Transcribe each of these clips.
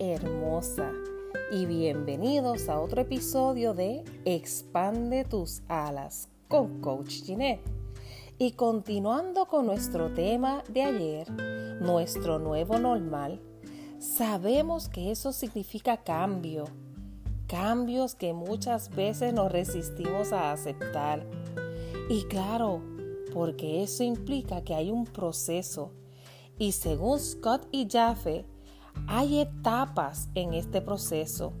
hermosa y bienvenidos a otro episodio de Expande tus alas con Coach Ginette. Y continuando con nuestro tema de ayer, nuestro nuevo normal, sabemos que eso significa cambio, cambios que muchas veces nos resistimos a aceptar. Y claro, porque eso implica que hay un proceso. Y según Scott y Jaffe, hay etapas en este proceso.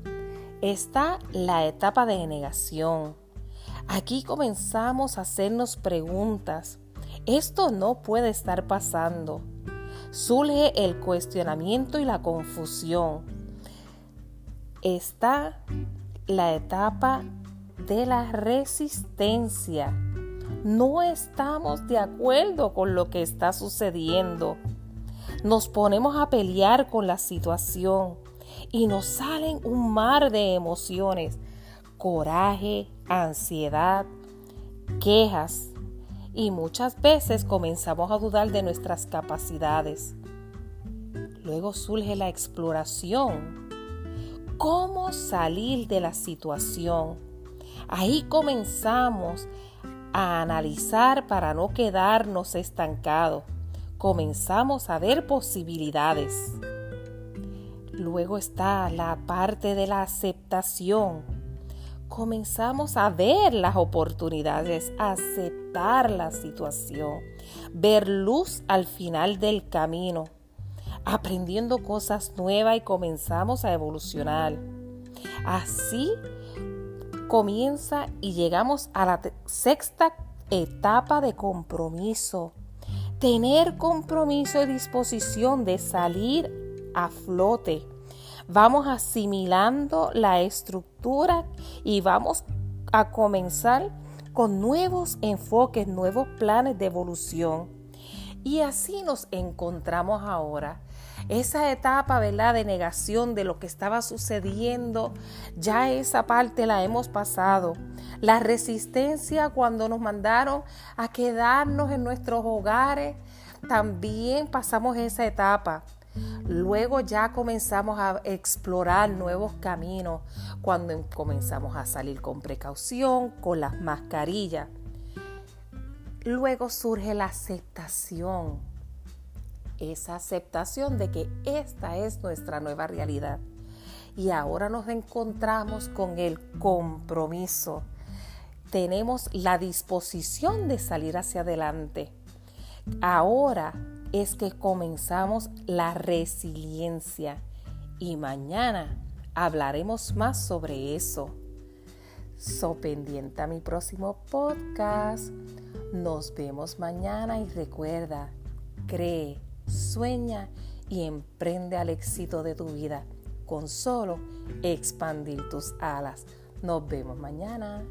Está la etapa de negación. Aquí comenzamos a hacernos preguntas. Esto no puede estar pasando. Surge el cuestionamiento y la confusión. Está la etapa de la resistencia. No estamos de acuerdo con lo que está sucediendo nos ponemos a pelear con la situación y nos salen un mar de emociones, coraje, ansiedad, quejas y muchas veces comenzamos a dudar de nuestras capacidades. Luego surge la exploración. ¿Cómo salir de la situación? Ahí comenzamos a analizar para no quedarnos estancados comenzamos a ver posibilidades. Luego está la parte de la aceptación. Comenzamos a ver las oportunidades, aceptar la situación, ver luz al final del camino, aprendiendo cosas nuevas y comenzamos a evolucionar. Así comienza y llegamos a la sexta etapa de compromiso tener compromiso y disposición de salir a flote. Vamos asimilando la estructura y vamos a comenzar con nuevos enfoques, nuevos planes de evolución. Y así nos encontramos ahora. Esa etapa, ¿verdad?, de negación de lo que estaba sucediendo, ya esa parte la hemos pasado. La resistencia cuando nos mandaron a quedarnos en nuestros hogares, también pasamos esa etapa. Luego ya comenzamos a explorar nuevos caminos cuando comenzamos a salir con precaución, con las mascarillas. Luego surge la aceptación, esa aceptación de que esta es nuestra nueva realidad. Y ahora nos encontramos con el compromiso tenemos la disposición de salir hacia adelante. Ahora es que comenzamos la resiliencia y mañana hablaremos más sobre eso. So pendiente a mi próximo podcast. Nos vemos mañana y recuerda, cree, sueña y emprende al éxito de tu vida con solo expandir tus alas. Nos vemos mañana.